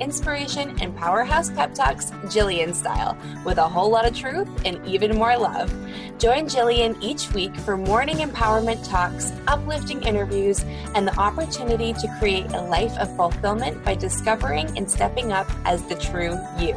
inspiration, and powerhouse pep talks Jillian style, with a whole lot of truth and even more love. Join Jillian each week for morning empowerment talks, uplifting interviews, and the opportunity to create a life of fulfillment by discovering and stepping up as the true you.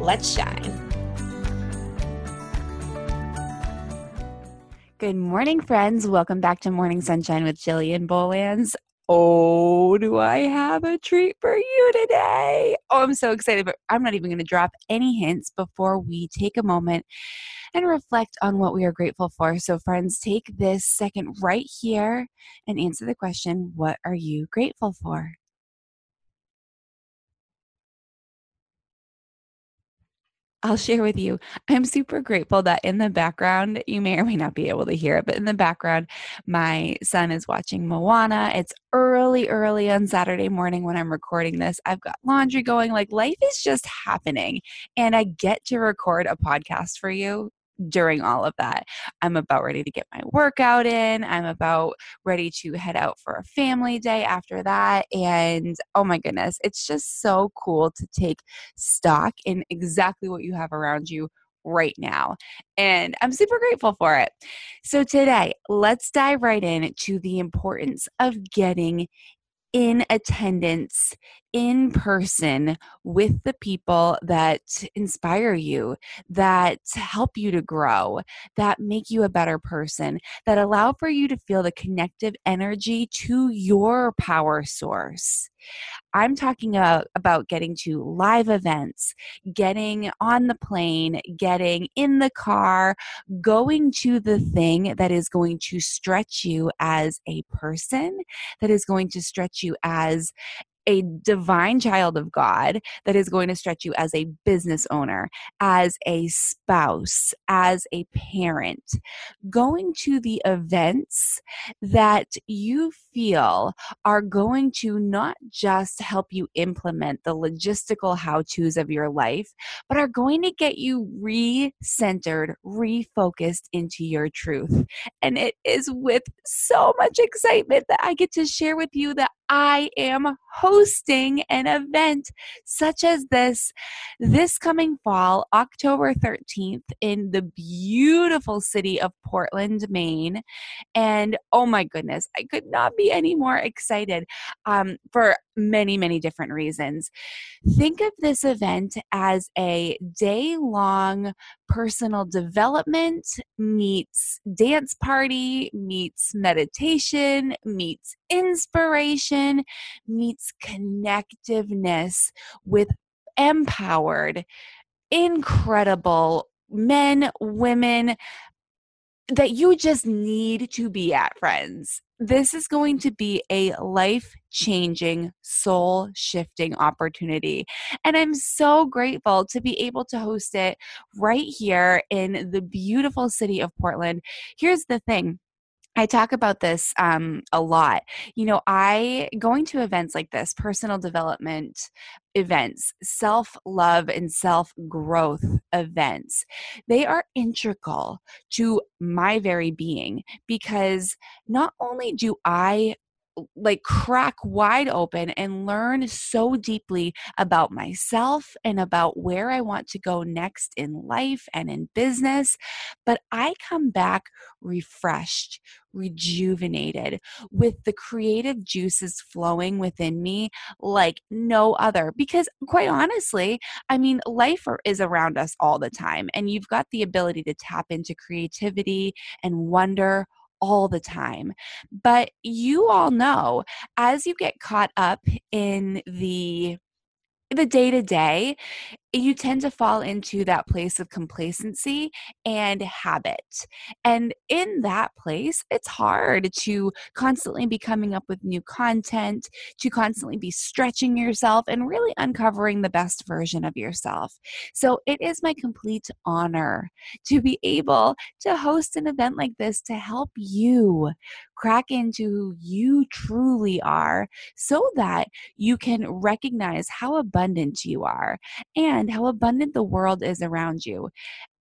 Let's shine. Good morning, friends. Welcome back to Morning Sunshine with Jillian Bolands. Oh, do I have a treat for you today? Oh, I'm so excited, but I'm not even going to drop any hints before we take a moment and reflect on what we are grateful for. So, friends, take this second right here and answer the question What are you grateful for? I'll share with you. I'm super grateful that in the background, you may or may not be able to hear it, but in the background, my son is watching Moana. It's early, early on Saturday morning when I'm recording this. I've got laundry going. Like life is just happening. And I get to record a podcast for you during all of that. I'm about ready to get my workout in. I'm about ready to head out for a family day after that. And oh my goodness, it's just so cool to take stock in exactly what you have around you right now. And I'm super grateful for it. So, today, let's dive right in to the importance of getting in attendance in person with the people that inspire you, that help you to grow, that make you a better person, that allow for you to feel the connective energy to your power source. I'm talking about, about getting to live events, getting on the plane, getting in the car, going to the thing that is going to stretch you as a person, that is going to stretch you as a divine child of God that is going to stretch you as a business owner, as a spouse, as a parent. Going to the events that you feel are going to not just help you implement the logistical how to's of your life, but are going to get you re centered, refocused into your truth. And it is with so much excitement that I get to share with you that I am hosting an event such as this this coming fall, October 13th, in the beautiful city of Portland, Maine. And oh my goodness, I could not be any more excited um, for many, many different reasons. Think of this event as a day long personal development meets dance party, meets meditation, meets inspiration, meets connectiveness with empowered, incredible men, women, that you just need to be at, friends. This is going to be a life changing, soul shifting opportunity. And I'm so grateful to be able to host it right here in the beautiful city of Portland. Here's the thing I talk about this um, a lot. You know, I going to events like this, personal development events, self love and self growth events, they are integral to my very being because not only do I like crack wide open and learn so deeply about myself and about where I want to go next in life and in business. But I come back refreshed, rejuvenated, with the creative juices flowing within me like no other. Because, quite honestly, I mean, life is around us all the time, and you've got the ability to tap into creativity and wonder all the time. But you all know as you get caught up in the the day to day, you tend to fall into that place of complacency and habit. And in that place, it's hard to constantly be coming up with new content, to constantly be stretching yourself and really uncovering the best version of yourself. So it is my complete honor to be able to host an event like this to help you crack into who you truly are so that you can recognize how abundant you are and how abundant the world is around you.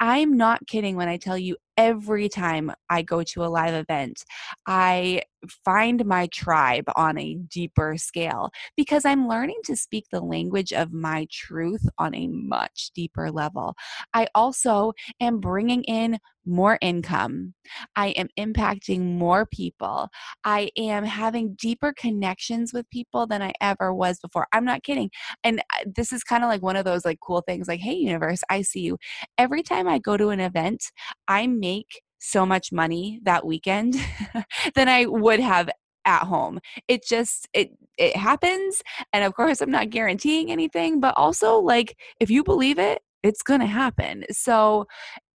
I'm not kidding when I tell you every time I go to a live event, I find my tribe on a deeper scale because I'm learning to speak the language of my truth on a much deeper level. I also am bringing in more income. I am impacting more people. I am having deeper connections with people than I ever was before. I'm not kidding. And uh, this is kind of like one of those like cool things like, hey, universe, I see you. Every time I go to an event, I make so much money that weekend than I would have at home. It just it it happens and of course I'm not guaranteeing anything, but also like if you believe it, it's going to happen. So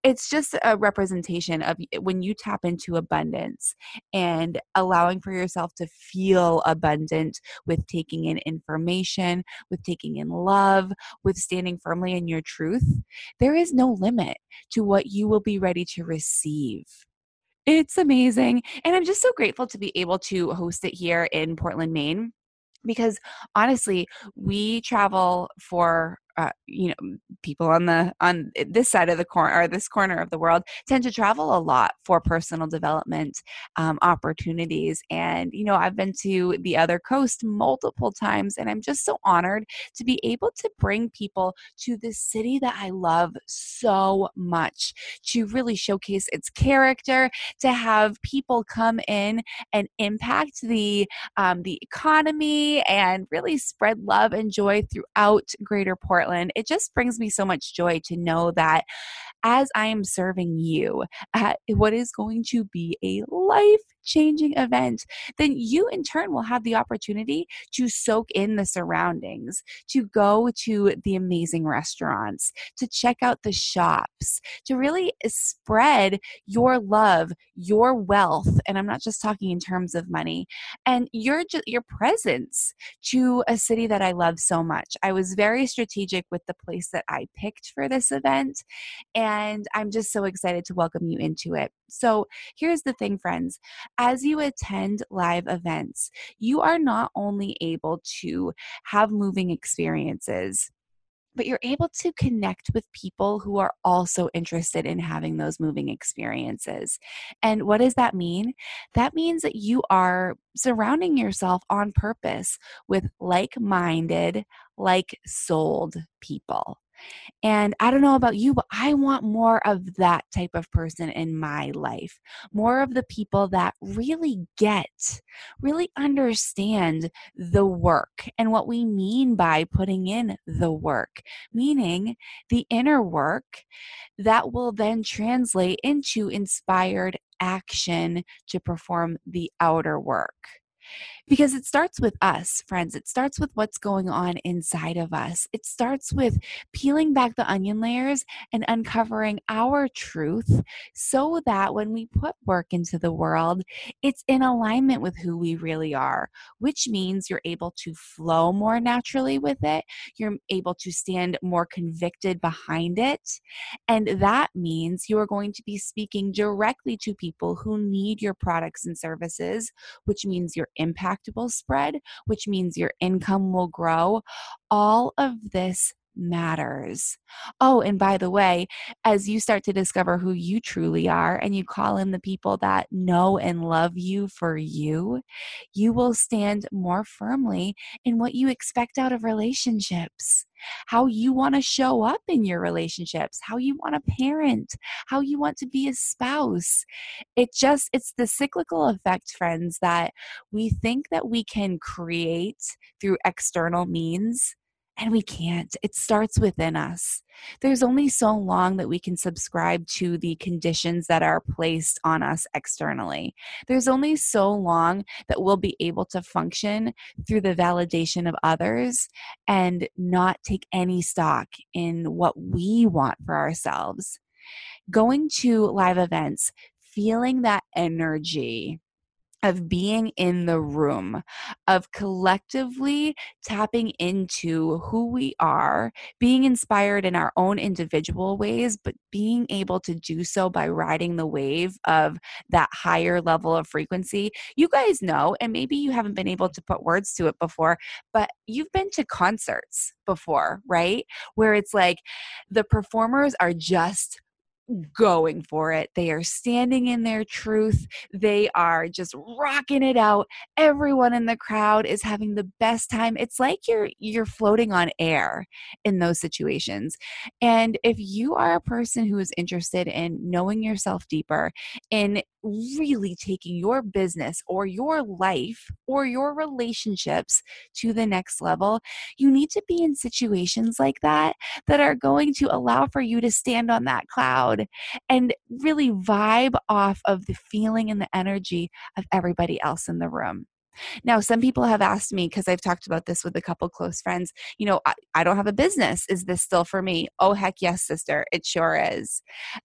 it's just a representation of when you tap into abundance and allowing for yourself to feel abundant with taking in information, with taking in love, with standing firmly in your truth, there is no limit to what you will be ready to receive. It's amazing. And I'm just so grateful to be able to host it here in Portland, Maine because honestly we travel for uh, you know people on the on this side of the corner or this corner of the world tend to travel a lot for personal development um, opportunities. And you know i've been to the other coast multiple times and i'm just so honored to be able to bring people to this city that i love so much to really showcase its character to have people come in and impact the um, the economy and really spread love and joy throughout greater portland Portland, it just brings me so much joy to know that as I am serving you at what is going to be a life changing event, then you in turn will have the opportunity to soak in the surroundings, to go to the amazing restaurants, to check out the shops, to really spread your love, your wealth, and I'm not just talking in terms of money, and your your presence to a city that I love so much. I was very strategic with the place that I picked for this event, and I'm just so excited to welcome you into it. So, here's the thing, friends as you attend live events, you are not only able to have moving experiences, but you're able to connect with people who are also interested in having those moving experiences. And what does that mean? That means that you are surrounding yourself on purpose with like minded, like souled people. And I don't know about you, but I want more of that type of person in my life. More of the people that really get, really understand the work and what we mean by putting in the work, meaning the inner work that will then translate into inspired action to perform the outer work. Because it starts with us, friends. It starts with what's going on inside of us. It starts with peeling back the onion layers and uncovering our truth so that when we put work into the world, it's in alignment with who we really are, which means you're able to flow more naturally with it. You're able to stand more convicted behind it. And that means you are going to be speaking directly to people who need your products and services, which means your impact will spread, which means your income will grow. All of this matters. Oh, and by the way, as you start to discover who you truly are and you call in the people that know and love you for you, you will stand more firmly in what you expect out of relationships. How you want to show up in your relationships, how you want to parent, how you want to be a spouse. It just, it's the cyclical effect, friends, that we think that we can create through external means And we can't. It starts within us. There's only so long that we can subscribe to the conditions that are placed on us externally. There's only so long that we'll be able to function through the validation of others and not take any stock in what we want for ourselves. Going to live events, feeling that energy of being in the room, of collectively tapping into who we are, being inspired in our own individual ways, but being able to do so by riding the wave of that higher level of frequency. You guys know, and maybe you haven't been able to put words to it before, but you've been to concerts before, right? Where it's like the performers are just going for it. They are standing in their truth. They are just rocking it out. Everyone in the crowd is having the best time. It's like you're you're floating on air in those situations. And if you are a person who is interested in knowing yourself deeper, in really taking your business or your life or your relationships to the next level, you need to be in situations like that that are going to allow for you to stand on that cloud and really vibe off of the feeling and the energy of everybody else in the room. Now, some people have asked me, because I've talked about this with a couple close friends, you know, I, I, don't have a business. Is this still for me? Oh, heck yes, sister. It sure is.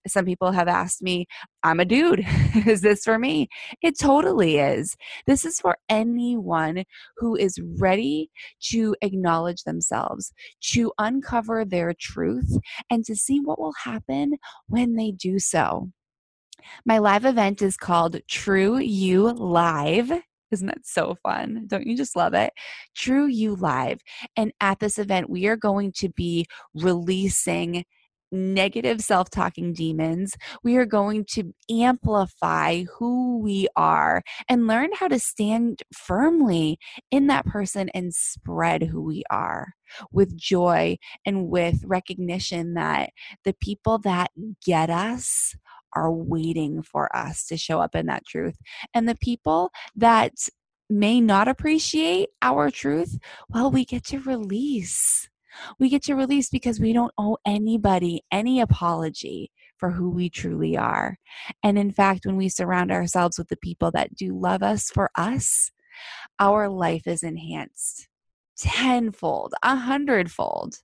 Some people have asked me, I'm a dude. is this for me? It totally is. This is for anyone who is ready to acknowledge themselves, to uncover their truth, and to see what will happen when they do so. My live event is called True You Live. Isn't that so fun? Don't you just love it? True You Live. And at this event, we are going to be releasing negative self talking demons. We are going to amplify who we are and learn how to stand firmly in that person and spread who we are with joy and with recognition that the people that get us are waiting for us to show up in that truth. And the people that may not appreciate our truth, well, we get to release. We get to release because we don't owe anybody any apology for who we truly are. And in fact, when we surround ourselves with the people that do love us for us, our life is enhanced tenfold, a hundredfold.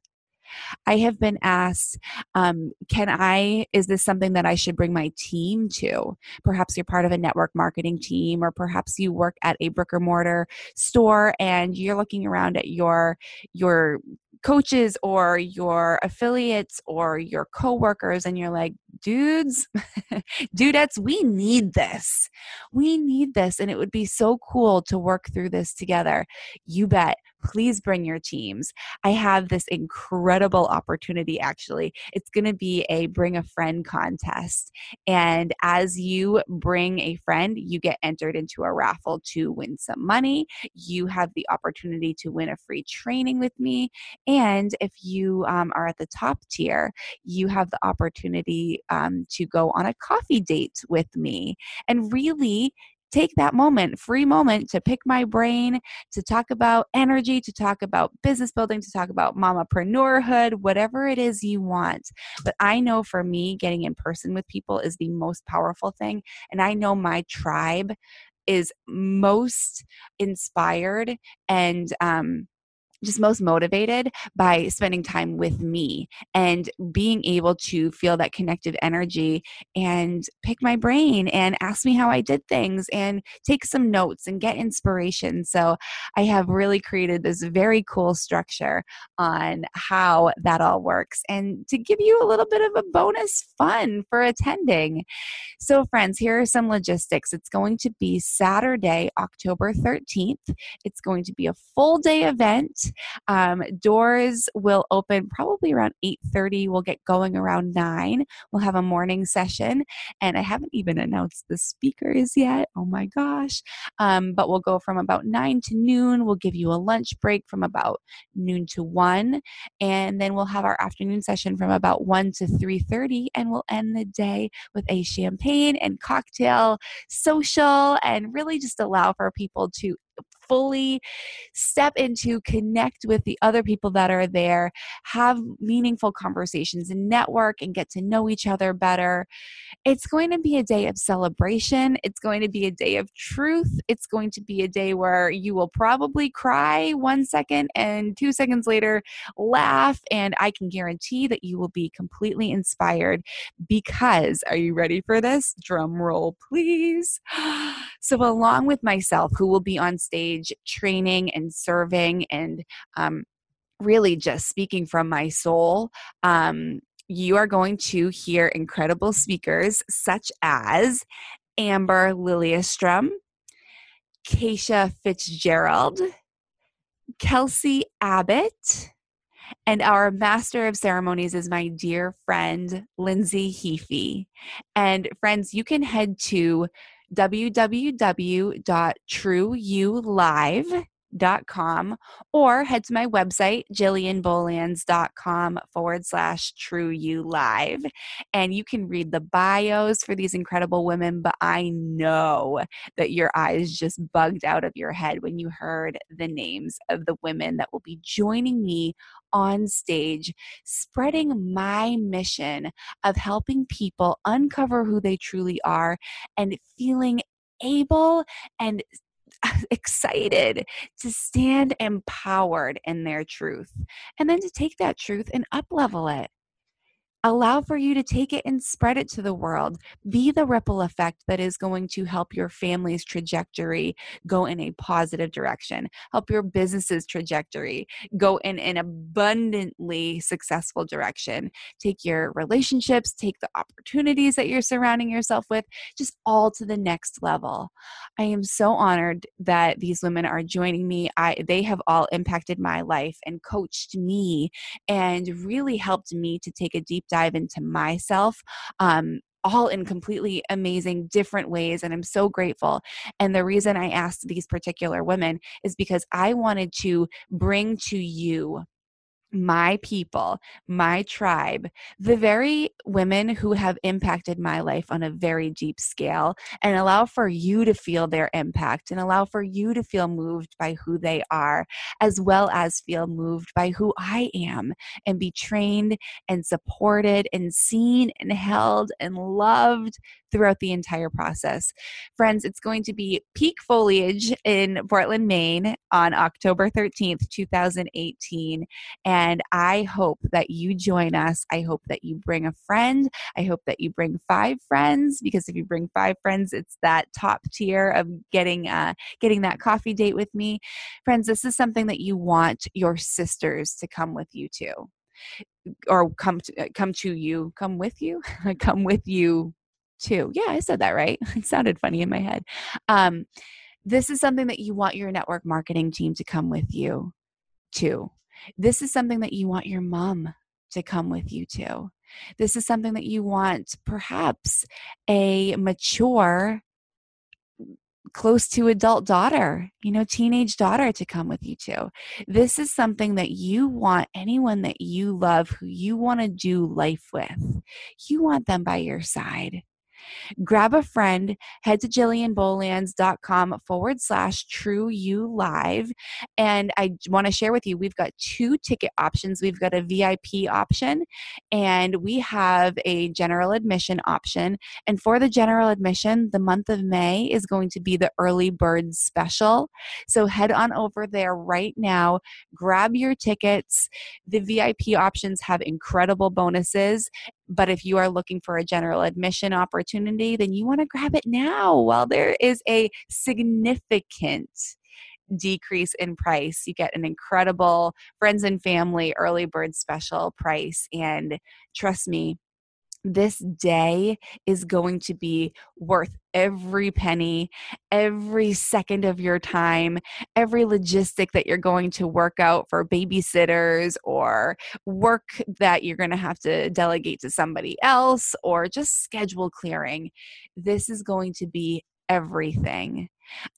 I have been asked, um, can I, is this something that I should bring my team to? Perhaps you're part of a network marketing team, or perhaps you work at a brick or mortar store and you're looking around at your, your coaches or your affiliates or your coworkers and you're like dudes dudettes we need this. We need this and it would be so cool to work through this together. You bet. Please bring your teams. I have this incredible opportunity actually. It's going to be a bring a friend contest and as you bring a friend you get entered into a raffle to win some money. You have the opportunity to win a free training with me and if you um, are at the top tier, you have the opportunity um, to go on a coffee date with me and really take that moment, free moment to pick my brain, to talk about energy, to talk about business building, to talk about mamapreneurhood, whatever it is you want. But I know for me, getting in person with people is the most powerful thing. And I know my tribe is most inspired and um, just most motivated by spending time with me and being able to feel that connected energy and pick my brain and ask me how I did things and take some notes and get inspiration. So I have really created this very cool structure on how that all works and to give you a little bit of a bonus fun for attending. So, friends, here are some logistics. It's going to be Saturday, October 13th. It's going to be a full day event. Um, doors will open probably around 8.30. We'll get going around 9. We'll have a morning session. And I haven't even announced the speakers yet. Oh my gosh. Um, but we'll go from about 9 to noon. We'll give you a lunch break from about noon to 1. And then we'll have our afternoon session from about 1 to 3.30. And we'll end the day with a champagne and cocktail social and really just allow for people to fully step into, connect with the other people that are there, have meaningful conversations and network and get to know each other better. It's going to be a day of celebration. It's going to be a day of truth. It's going to be a day where you will probably cry one second and two seconds later laugh. And I can guarantee that you will be completely inspired because, are you ready for this? Drum roll, please. So, along with myself, who will be on stage training and serving and um, really just speaking from my soul, um, you are going to hear incredible speakers such as Amber Lilyestrom, Keisha Fitzgerald, Kelsey Abbott, and our master of ceremonies is my dear friend, Lindsay Heafy. And friends, you can head to www.trueyoulive.com com or head to my website, jillianbolands.com forward slash true you live. And you can read the bios for these incredible women. But I know that your eyes just bugged out of your head when you heard the names of the women that will be joining me on stage, spreading my mission of helping people uncover who they truly are and feeling able and excited to stand empowered in their truth and then to take that truth and up level it Allow for you to take it and spread it to the world. Be the ripple effect that is going to help your family's trajectory go in a positive direction, help your business's trajectory go in an abundantly successful direction. Take your relationships, take the opportunities that you're surrounding yourself with, just all to the next level. I am so honored that these women are joining me. I, they have all impacted my life and coached me and really helped me to take a deep dive into myself. Um, all in completely amazing different ways and I'm so grateful. And the reason I asked these particular women is because I wanted to bring to you my people, my tribe, the very women who have impacted my life on a very deep scale, and allow for you to feel their impact and allow for you to feel moved by who they are, as well as feel moved by who I am, and be trained and supported and seen and held and loved throughout the entire process. Friends, it's going to be peak foliage in Portland, Maine on October 13th, 2018. And I hope that you join us. I hope that you bring a friend. I hope that you bring five friends because if you bring five friends, it's that top tier of getting uh, getting that coffee date with me. Friends, this is something that you want your sisters to come with you to or come to come to you come with you come with you too. Yeah, I said that right. It sounded funny in my head. Um, this is something that you want your network marketing team to come with you to. This is something that you want your mom to come with you to. This is something that you want perhaps a mature close to adult daughter, you know, teenage daughter to come with you to. This is something that you want anyone that you love who you want to do life with. You want them by your side grab a friend, head to jillianbolands.com forward slash true you live. And I want to share with you, we've got two ticket options. We've got a VIP option and we have a general admission option. And for the general admission, the month of May is going to be the early bird special. So head on over there right now, grab your tickets. The VIP options have incredible bonuses but if you are looking for a general admission opportunity, then you want to grab it now while there is a significant decrease in price. You get an incredible friends and family early bird special price. And trust me, this day is going to be worth every penny, every second of your time, every logistic that you're going to work out for babysitters or work that you're going to have to delegate to somebody else or just schedule clearing. This is going to be everything.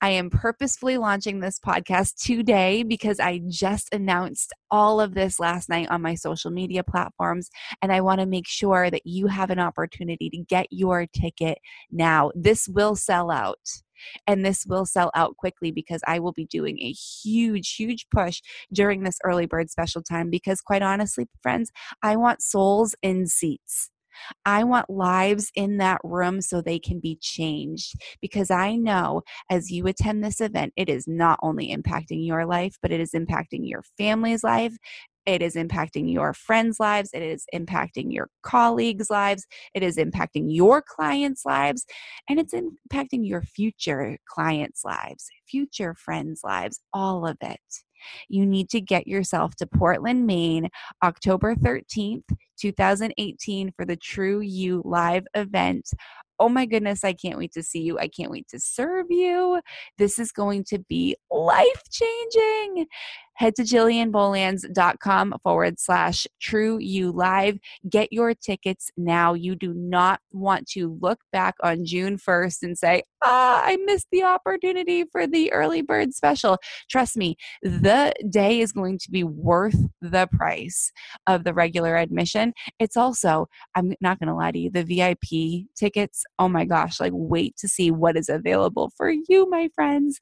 I am purposefully launching this podcast today because I just announced all of this last night on my social media platforms, and I want to make sure that you have an opportunity to get your ticket now. This will sell out. And this will sell out quickly because I will be doing a huge, huge push during this early bird special time because, quite honestly, friends, I want souls in seats. I want lives in that room so they can be changed because I know as you attend this event, it is not only impacting your life, but it is impacting your family's life. It is impacting your friends' lives. It is impacting your colleagues' lives. It is impacting your clients' lives. And it's impacting your future clients' lives, future friends' lives, all of it. You need to get yourself to Portland, Maine, October 13th, 2018 for the True You live event. Oh my goodness, I can't wait to see you. I can't wait to serve you. This is going to be life changing head to jillianbolands.com forward slash true you live. Get your tickets now. You do not want to look back on June 1st and say, ah, I missed the opportunity for the early bird special. Trust me, the day is going to be worth the price of the regular admission. It's also, I'm not going to lie to you, the VIP tickets, oh my gosh, like wait to see what is available for you, my friends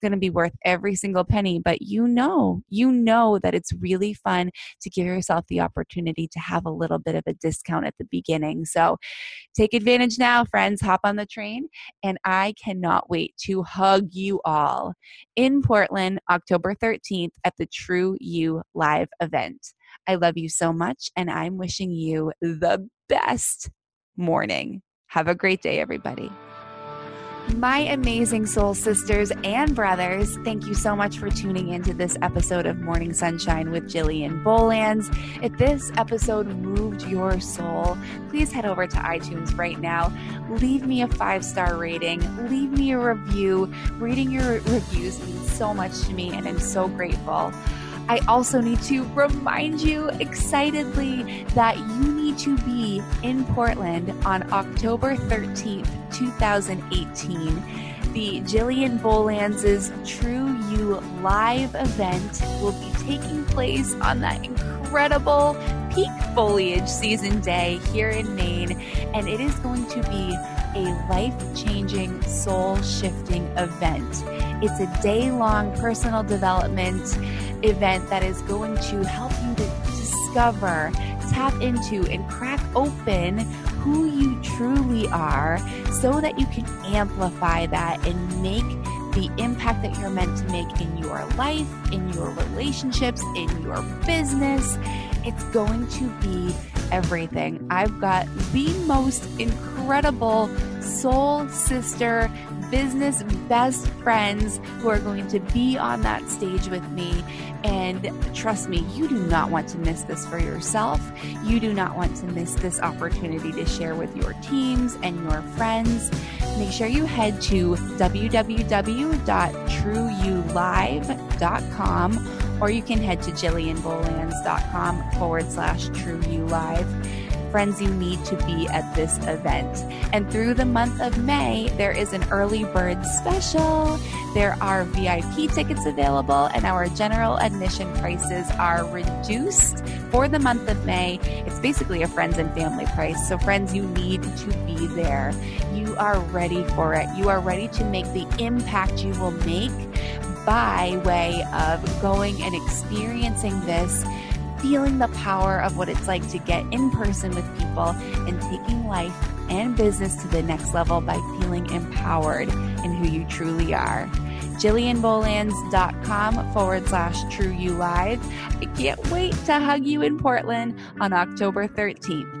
going to be worth every single penny, but you know, you know that it's really fun to give yourself the opportunity to have a little bit of a discount at the beginning. So take advantage now, friends. Hop on the train, and I cannot wait to hug you all in Portland, October 13th at the True You Live event. I love you so much, and I'm wishing you the best morning. Have a great day, everybody. My amazing soul sisters and brothers, thank you so much for tuning into this episode of Morning Sunshine with Jillian Bolands. If this episode moved your soul, please head over to iTunes right now. Leave me a five star rating, leave me a review. Reading your reviews means so much to me, and I'm so grateful. I also need to remind you excitedly that you need to be in Portland on October 13th, 2018. The Jillian Bolands' True You live event will be taking place on that incredible peak foliage season day here in Maine, and it is going to be a life changing, soul shifting event. It's a day long personal development event that is going to help you to discover, tap into, and crack open who you truly are so that you can amplify that and make the impact that you're meant to make in your life, in your relationships, in your business. It's going to be everything. I've got the most incredible soul sister business best friends who are going to be on that stage with me. And trust me, you do not want to miss this for yourself. You do not want to miss this opportunity to share with your teams and your friends. Make sure you head to www.trueyoulive.com or you can head to jillianbolands.com forward slash true you trueyoulive friends you need to be at this event. And through the month of May, there is an early bird special. There are VIP tickets available, and our general admission prices are reduced for the month of May. It's basically a friends and family price. So, friends, you need to be there. You are ready for it. You are ready to make the impact you will make by way of going and experiencing this feeling the power of what it's like to get in person with people and taking life and business to the next level by feeling empowered in who you truly are. JillianBolands.com forward slash true you live. I can't wait to hug you in Portland on October 13th.